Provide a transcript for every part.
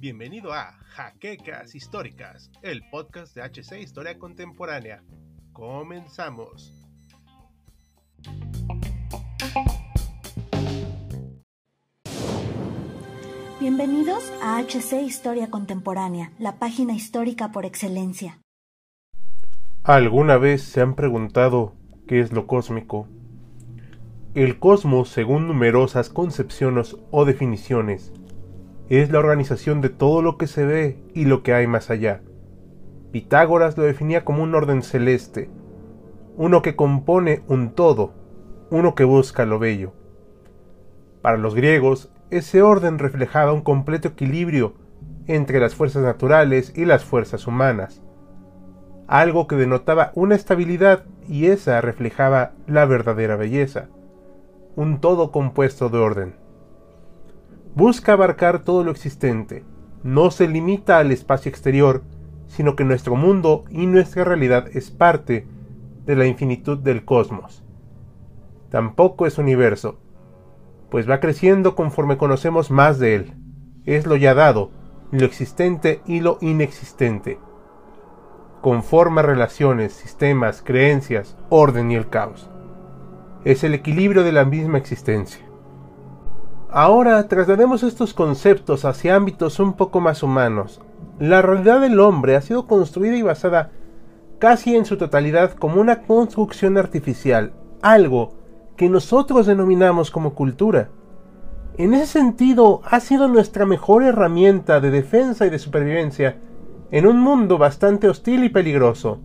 Bienvenido a Jaquecas Históricas, el podcast de HC Historia Contemporánea. Comenzamos. Bienvenidos a HC Historia Contemporánea, la página histórica por excelencia. ¿Alguna vez se han preguntado qué es lo cósmico? El cosmos, según numerosas concepciones o definiciones, es la organización de todo lo que se ve y lo que hay más allá. Pitágoras lo definía como un orden celeste, uno que compone un todo, uno que busca lo bello. Para los griegos, ese orden reflejaba un completo equilibrio entre las fuerzas naturales y las fuerzas humanas, algo que denotaba una estabilidad y esa reflejaba la verdadera belleza, un todo compuesto de orden. Busca abarcar todo lo existente, no se limita al espacio exterior, sino que nuestro mundo y nuestra realidad es parte de la infinitud del cosmos. Tampoco es universo, pues va creciendo conforme conocemos más de él. Es lo ya dado, lo existente y lo inexistente. Conforma relaciones, sistemas, creencias, orden y el caos. Es el equilibrio de la misma existencia. Ahora traslademos estos conceptos hacia ámbitos un poco más humanos. La realidad del hombre ha sido construida y basada casi en su totalidad como una construcción artificial, algo que nosotros denominamos como cultura. En ese sentido, ha sido nuestra mejor herramienta de defensa y de supervivencia en un mundo bastante hostil y peligroso.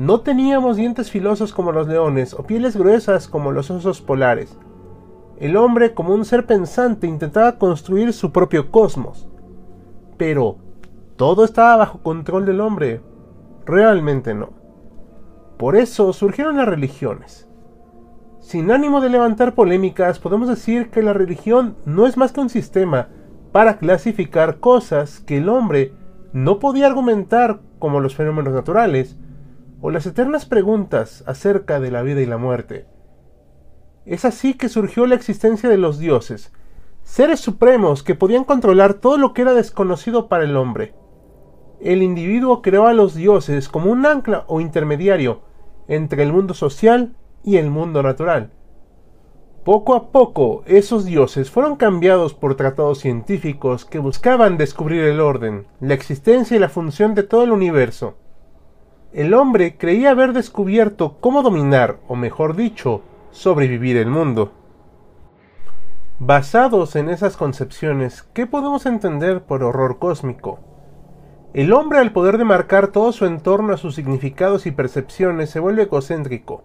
No teníamos dientes filosos como los leones o pieles gruesas como los osos polares. El hombre, como un ser pensante, intentaba construir su propio cosmos. Pero, ¿todo estaba bajo control del hombre? Realmente no. Por eso surgieron las religiones. Sin ánimo de levantar polémicas, podemos decir que la religión no es más que un sistema para clasificar cosas que el hombre no podía argumentar como los fenómenos naturales o las eternas preguntas acerca de la vida y la muerte. Es así que surgió la existencia de los dioses, seres supremos que podían controlar todo lo que era desconocido para el hombre. El individuo creó a los dioses como un ancla o intermediario entre el mundo social y el mundo natural. Poco a poco, esos dioses fueron cambiados por tratados científicos que buscaban descubrir el orden, la existencia y la función de todo el universo. El hombre creía haber descubierto cómo dominar, o mejor dicho, sobrevivir el mundo. Basados en esas concepciones, ¿qué podemos entender por horror cósmico? El hombre al poder de marcar todo su entorno a sus significados y percepciones se vuelve egocéntrico,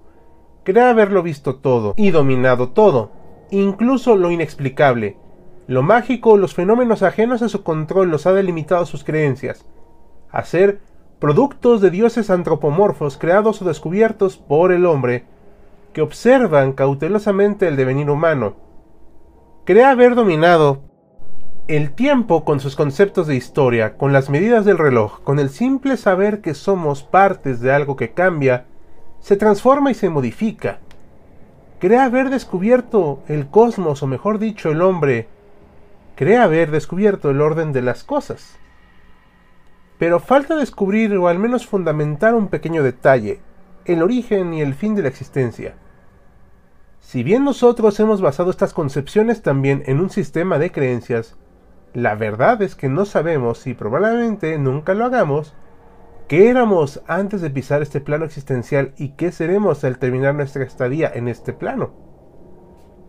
cree haberlo visto todo y dominado todo, incluso lo inexplicable. Lo mágico, los fenómenos ajenos a su control los ha delimitado sus creencias, a ser productos de dioses antropomorfos creados o descubiertos por el hombre, que observan cautelosamente el devenir humano. Cree haber dominado el tiempo con sus conceptos de historia, con las medidas del reloj, con el simple saber que somos partes de algo que cambia, se transforma y se modifica. Cree haber descubierto el cosmos, o mejor dicho, el hombre. Cree haber descubierto el orden de las cosas. Pero falta descubrir o al menos fundamentar un pequeño detalle, el origen y el fin de la existencia. Si bien nosotros hemos basado estas concepciones también en un sistema de creencias, la verdad es que no sabemos y probablemente nunca lo hagamos qué éramos antes de pisar este plano existencial y qué seremos al terminar nuestra estadía en este plano.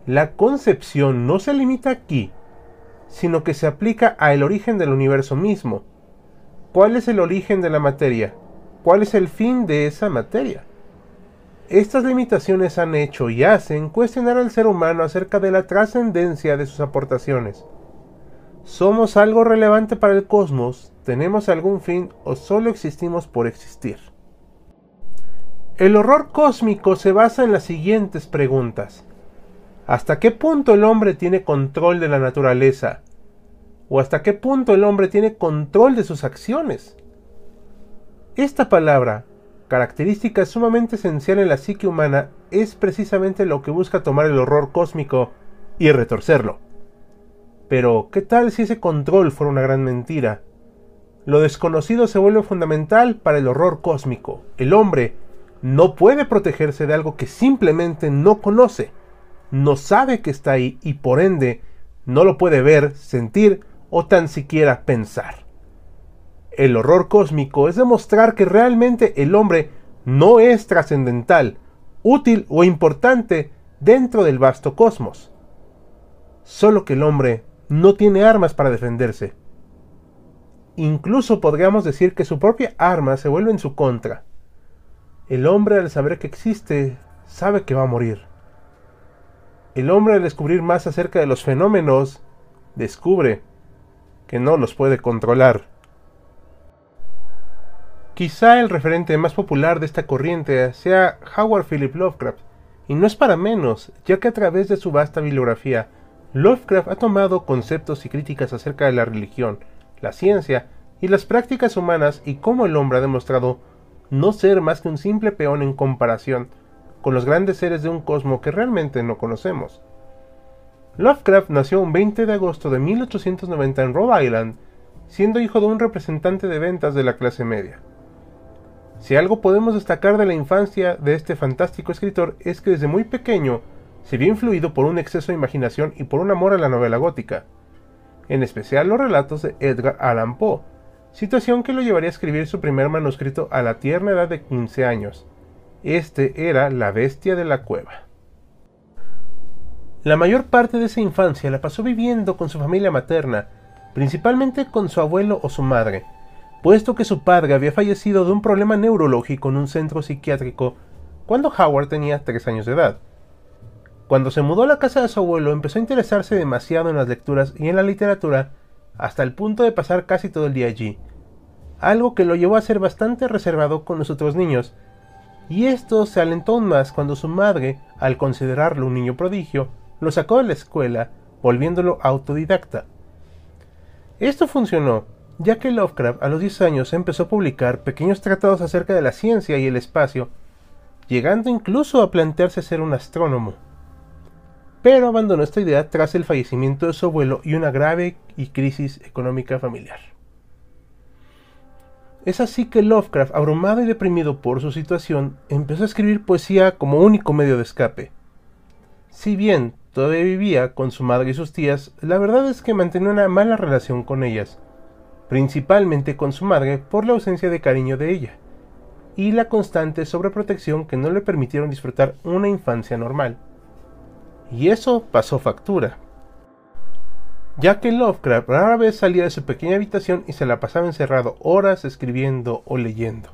La concepción no se limita aquí, sino que se aplica al origen del universo mismo. ¿Cuál es el origen de la materia? ¿Cuál es el fin de esa materia? Estas limitaciones han hecho y hacen cuestionar al ser humano acerca de la trascendencia de sus aportaciones. ¿Somos algo relevante para el cosmos ¿Tenemos algún fin o solo existimos por existir? El horror cósmico se basa en las siguientes preguntas. ¿Hasta qué punto el hombre tiene control de la naturaleza? ¿O hasta qué punto el hombre tiene control de sus acciones? Esta palabra, característica sumamente esencial en la psique humana, es precisamente lo que busca tomar el horror cósmico y retorcerlo. Pero, ¿qué tal si ese control fuera una gran mentira? Lo desconocido se vuelve fundamental para el horror cósmico. El hombre no puede protegerse de algo que simplemente no conoce, no sabe que está ahí y por ende no lo puede ver, sentir o tan siquiera pensar. El horror cósmico es demostrar que realmente el hombre no es trascendental, útil o importante dentro del vasto cosmos. Solo que el hombre no tiene armas para defenderse. Incluso podríamos decir que su propia arma se vuelve en su contra. El hombre al saber que existe sabe que va a morir. El hombre al descubrir más acerca de los fenómenos descubre que no los puede controlar. Quizá el referente más popular de esta corriente sea Howard Philip Lovecraft, y no es para menos, ya que a través de su vasta bibliografía, Lovecraft ha tomado conceptos y críticas acerca de la religión, la ciencia y las prácticas humanas y cómo el hombre ha demostrado no ser más que un simple peón en comparación con los grandes seres de un cosmo que realmente no conocemos. Lovecraft nació un 20 de agosto de 1890 en Rhode Island, siendo hijo de un representante de ventas de la clase media. Si algo podemos destacar de la infancia de este fantástico escritor es que desde muy pequeño se vio influido por un exceso de imaginación y por un amor a la novela gótica, en especial los relatos de Edgar Allan Poe, situación que lo llevaría a escribir su primer manuscrito a la tierna edad de 15 años. Este era La bestia de la cueva. La mayor parte de esa infancia la pasó viviendo con su familia materna, principalmente con su abuelo o su madre, puesto que su padre había fallecido de un problema neurológico en un centro psiquiátrico cuando Howard tenía tres años de edad. Cuando se mudó a la casa de su abuelo empezó a interesarse demasiado en las lecturas y en la literatura hasta el punto de pasar casi todo el día allí, algo que lo llevó a ser bastante reservado con los otros niños, y esto se alentó aún más cuando su madre, al considerarlo un niño prodigio, lo sacó de la escuela, volviéndolo autodidacta. Esto funcionó, ya que Lovecraft a los 10 años empezó a publicar pequeños tratados acerca de la ciencia y el espacio, llegando incluso a plantearse ser un astrónomo. Pero abandonó esta idea tras el fallecimiento de su abuelo y una grave y crisis económica familiar. Es así que Lovecraft, abrumado y deprimido por su situación, empezó a escribir poesía como único medio de escape. Si bien todavía vivía con su madre y sus tías, la verdad es que mantenía una mala relación con ellas, principalmente con su madre por la ausencia de cariño de ella, y la constante sobreprotección que no le permitieron disfrutar una infancia normal. Y eso pasó factura, ya que Lovecraft rara vez salía de su pequeña habitación y se la pasaba encerrado horas escribiendo o leyendo.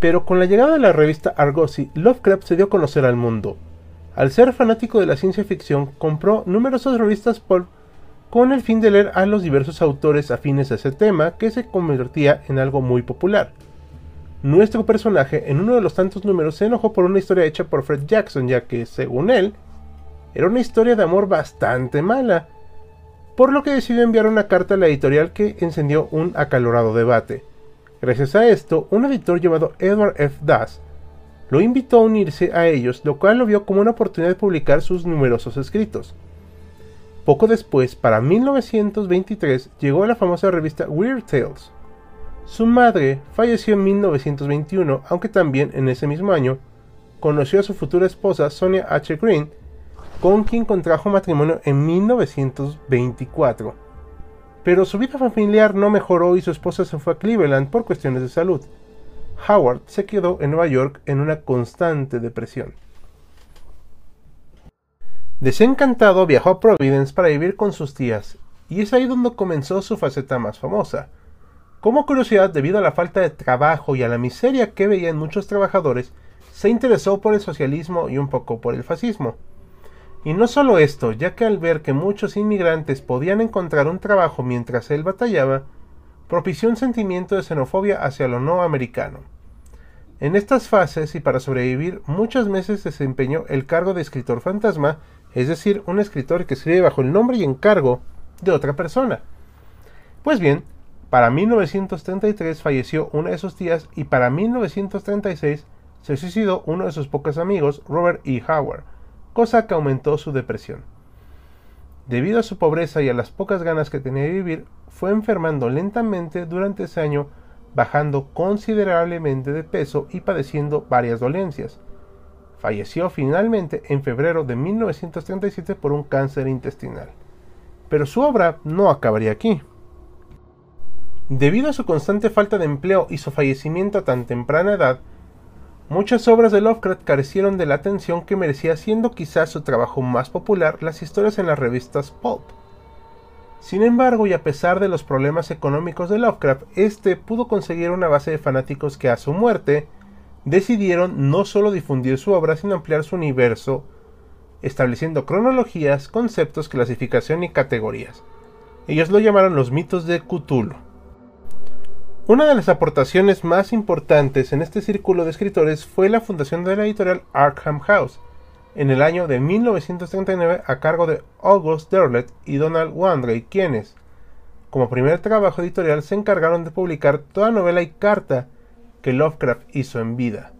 Pero con la llegada de la revista Argosy, Lovecraft se dio a conocer al mundo. Al ser fanático de la ciencia ficción, compró numerosas revistas por con el fin de leer a los diversos autores afines a ese tema que se convertía en algo muy popular. Nuestro personaje en uno de los tantos números se enojó por una historia hecha por Fred Jackson, ya que, según él, era una historia de amor bastante mala, por lo que decidió enviar una carta a la editorial que encendió un acalorado debate. Gracias a esto, un editor llamado Edward F. Das lo invitó a unirse a ellos, lo cual lo vio como una oportunidad de publicar sus numerosos escritos. Poco después, para 1923, llegó a la famosa revista Weird Tales. Su madre falleció en 1921, aunque también en ese mismo año conoció a su futura esposa Sonia H. Green, con quien contrajo matrimonio en 1924. Pero su vida familiar no mejoró y su esposa se fue a Cleveland por cuestiones de salud. Howard se quedó en Nueva York en una constante depresión. Desencantado viajó a Providence para vivir con sus tías, y es ahí donde comenzó su faceta más famosa. Como curiosidad, debido a la falta de trabajo y a la miseria que veían muchos trabajadores, se interesó por el socialismo y un poco por el fascismo. Y no solo esto, ya que al ver que muchos inmigrantes podían encontrar un trabajo mientras él batallaba, propició un sentimiento de xenofobia hacia lo no americano. En estas fases y para sobrevivir, muchos meses desempeñó el cargo de escritor fantasma es decir, un escritor que escribe bajo el nombre y encargo de otra persona. Pues bien, Para 1933 falleció una de sus tías y para 1936 se suicidó uno de sus pocos amigos, Robert E. Howard, cosa que aumentó su depresión. Debido a su pobreza y a las pocas ganas que tenía de vivir, fue enfermando lentamente durante ese año, bajando considerablemente de peso y padeciendo varias dolencias. Falleció finalmente en febrero de 1937 por un cáncer intestinal. Pero su obra no acabaría aquí. Debido a su constante falta de empleo y su fallecimiento a tan temprana edad, Muchas obras de Lovecraft carecieron de la atención que merecía siendo quizás su trabajo más popular las historias en las revistas pulp. Sin embargo, y a pesar de los problemas económicos de Lovecraft, este pudo conseguir una base de fanáticos que a su muerte decidieron no solo difundir su obra, sino ampliar su universo, estableciendo cronologías, conceptos, clasificación y categorías. Ellos lo llamaron los mitos de Cthulhu. Una de las aportaciones más importantes en este círculo de escritores fue la fundación de la editorial Arkham House, en el año de 1939 a cargo de August Derleth y Donald Wandrey, quienes, como primer trabajo editorial, se encargaron de publicar toda novela y carta que Lovecraft hizo en vida.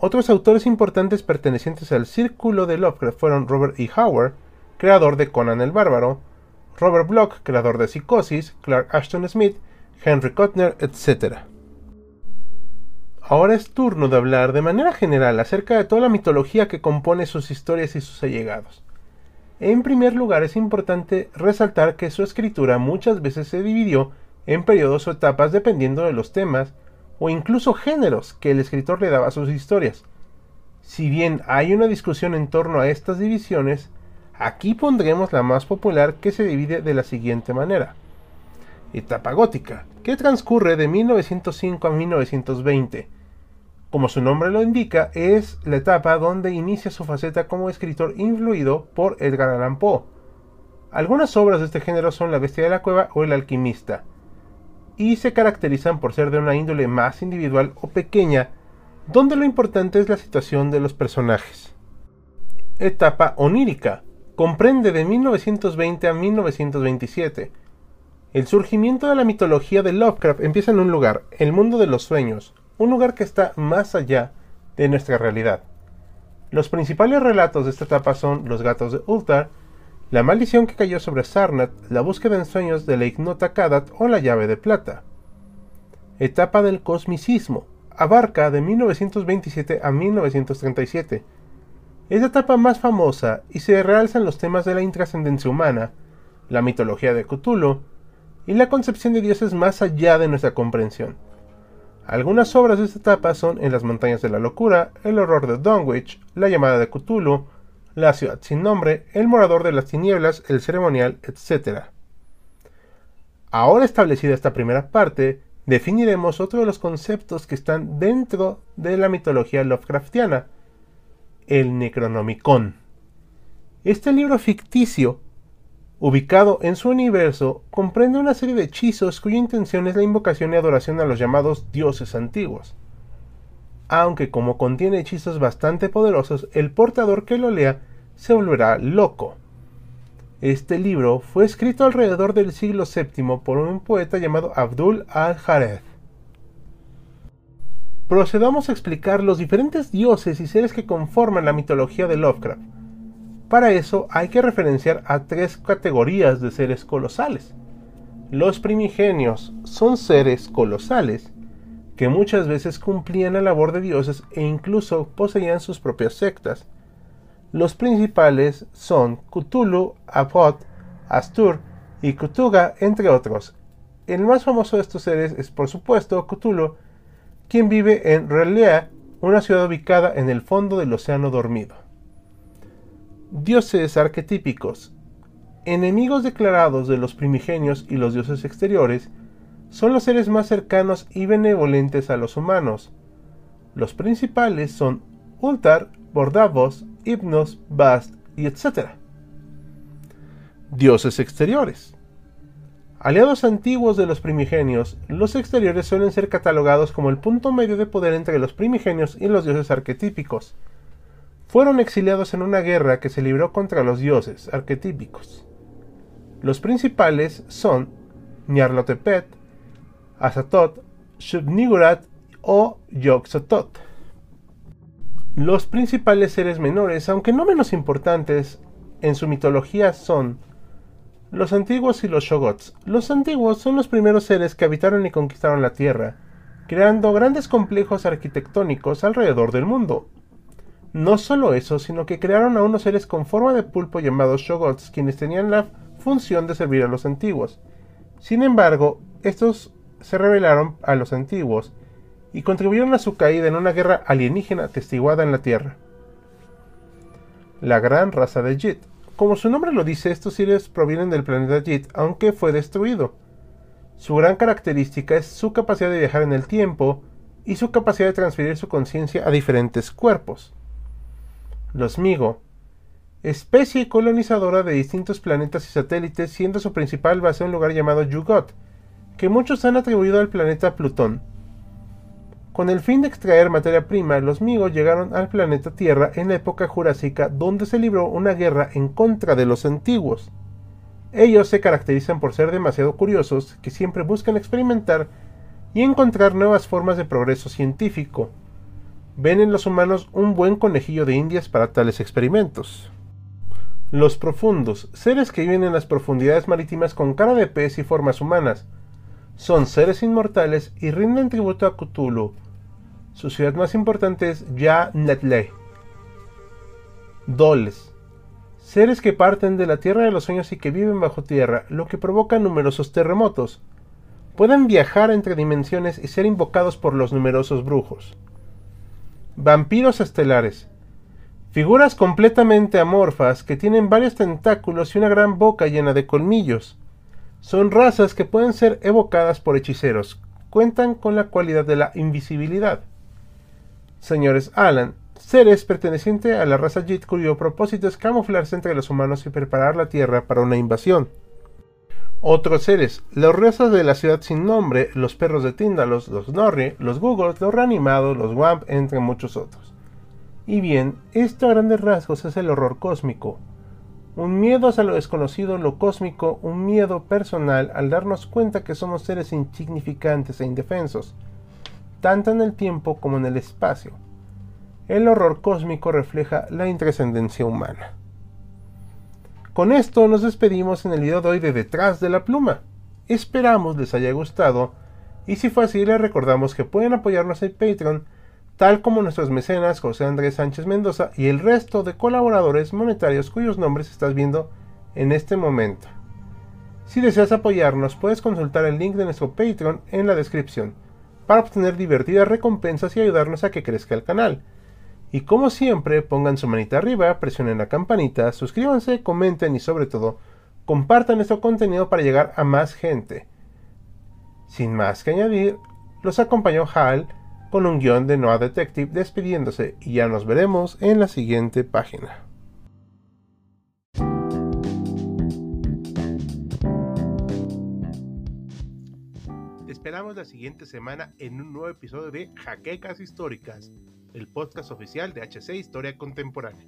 Otros autores importantes pertenecientes al círculo de Lovecraft fueron Robert E. Howard, creador de Conan el Bárbaro, Robert Bloch, creador de Psicosis, Clark Ashton Smith, Henry Kotner, etc. Ahora es turno de hablar de manera general acerca de toda la mitología que compone sus historias y sus allegados. En primer lugar es importante resaltar que su escritura muchas veces se dividió en periodos o etapas dependiendo de los temas o incluso géneros que el escritor le daba a sus historias. Si bien hay una discusión en torno a estas divisiones, aquí pondremos la más popular que se divide de la siguiente manera etapa gótica, que transcurre de 1905 a 1920. Como su nombre lo indica, es la etapa donde inicia su faceta como escritor influido por Edgar Allan Poe. Algunas obras de este género son La bestia de la cueva o El alquimista, y se caracterizan por ser de una índole más individual o pequeña, donde lo importante es la situación de los personajes. Etapa onírica, comprende de 1920 a 1927, el surgimiento de la mitología de Lovecraft empieza en un lugar, el mundo de los sueños, un lugar que está más allá de nuestra realidad. Los principales relatos de esta etapa son Los gatos de Ultar, La maldición que cayó sobre Sarnat, La búsqueda en sueños de la ignota Kadat o La llave de plata. Etapa del cosmicismo, abarca de 1927 a 1937. Es la etapa más famosa y se realzan los temas de la intrascendencia humana, la mitología de Cthulhu, y la concepción de dioses más allá de nuestra comprensión. Algunas obras de esta etapa son En las montañas de la locura, El horror de Dunwich, La llamada de Cthulhu, La ciudad sin nombre, El morador de las tinieblas, El ceremonial, etc. Ahora establecida esta primera parte, definiremos otro de los conceptos que están dentro de la mitología Lovecraftiana, el Necronomicon. Este libro ficticio ubicado en su universo, comprende una serie de hechizos cuya intención es la invocación y adoración a los llamados dioses antiguos. Aunque como contiene hechizos bastante poderosos, el portador que lo lea se volverá loco. Este libro fue escrito alrededor del siglo VII por un poeta llamado Abdul al-Jareth. Procedamos a explicar los diferentes dioses y seres que conforman la mitología de Lovecraft para eso hay que referenciar a tres categorías de seres colosales. Los primigenios son seres colosales que muchas veces cumplían la labor de dioses e incluso poseían sus propias sectas. Los principales son Cthulhu, Apot, Astur y Cthulhu, entre otros. El más famoso de estos seres es por supuesto Cthulhu, quien vive en Relea, una ciudad ubicada en el fondo del océano dormido. Dioses arquetípicos. Enemigos declarados de los primigenios y los dioses exteriores, son los seres más cercanos y benevolentes a los humanos. Los principales son Ultar, Bordavos, Hipnos, Bast y etc. Dioses exteriores. Aliados antiguos de los primigenios, los exteriores suelen ser catalogados como el punto medio de poder entre los primigenios y los dioses arquetípicos fueron exiliados en una guerra que se libró contra los dioses arquetípicos. Los principales son Nyarlathotep, Azathoth, Shub-Niggurath o Yog-Sothoth. Los principales seres menores, aunque no menos importantes, en su mitología son los antiguos y los Shogots. Los antiguos son los primeros seres que habitaron y conquistaron la Tierra, creando grandes complejos arquitectónicos alrededor del mundo. No solo eso, sino que crearon a unos seres con forma de pulpo llamados Shogots, quienes tenían la función de servir a los antiguos. Sin embargo, estos se rebelaron a los antiguos y contribuyeron a su caída en una guerra alienígena testiguada en la Tierra. La gran raza de Jit. Como su nombre lo dice, estos seres provienen del planeta Jit, aunque fue destruido. Su gran característica es su capacidad de viajar en el tiempo y su capacidad de transferir su conciencia a diferentes cuerpos. Los Migo. Especie colonizadora de distintos planetas y satélites, siendo su principal base un lugar llamado Yugot, que muchos han atribuido al planeta Plutón. Con el fin de extraer materia prima, los Migos llegaron al planeta Tierra en la época jurásica, donde se libró una guerra en contra de los antiguos. Ellos se caracterizan por ser demasiado curiosos, que siempre buscan experimentar y encontrar nuevas formas de progreso científico. Ven en los humanos un buen conejillo de indias para tales experimentos. Los profundos, seres que viven en las profundidades marítimas con cara de pez y formas humanas, son seres inmortales y rinden tributo a Cthulhu. Su ciudad más importante es Ya Netle. Doles. Seres que parten de la tierra de los sueños y que viven bajo tierra, lo que provoca numerosos terremotos. Pueden viajar entre dimensiones y ser invocados por los numerosos brujos. Vampiros estelares. Figuras completamente amorfas que tienen varios tentáculos y una gran boca llena de colmillos. Son razas que pueden ser evocadas por hechiceros. Cuentan con la cualidad de la invisibilidad. Señores Alan, seres pertenecientes a la raza Jit cuyo propósito es camuflarse entre los humanos y preparar la Tierra para una invasión. Otros seres, los razas de la ciudad sin nombre, los perros de Tíndalos, los Norri, los Googles, los reanimados, los Wamp, entre muchos otros. Y bien, esto a grandes rasgos es el horror cósmico, un miedo hacia lo desconocido, lo cósmico, un miedo personal al darnos cuenta que somos seres insignificantes e indefensos, tanto en el tiempo como en el espacio. El horror cósmico refleja la intrascendencia humana. Con esto nos despedimos en el video de hoy de Detrás de la Pluma. Esperamos les haya gustado y si fue así les recordamos que pueden apoyarnos en Patreon tal como nuestros mecenas José Andrés Sánchez Mendoza y el resto de colaboradores monetarios cuyos nombres estás viendo en este momento. Si deseas apoyarnos, puedes consultar el link de nuestro Patreon en la descripción para obtener divertidas recompensas y ayudarnos a que crezca el canal. Y como siempre, pongan su manita arriba, presionen la campanita, suscríbanse, comenten y sobre todo, compartan nuestro contenido para llegar a más gente. Sin más que añadir, los acompañó Hal con un guion de Noah Detective despidiéndose y ya nos veremos en la siguiente página. Esperamos la siguiente semana en un nuevo episodio de Jaquecas Históricas, el podcast oficial de HC Historia Contemporánea.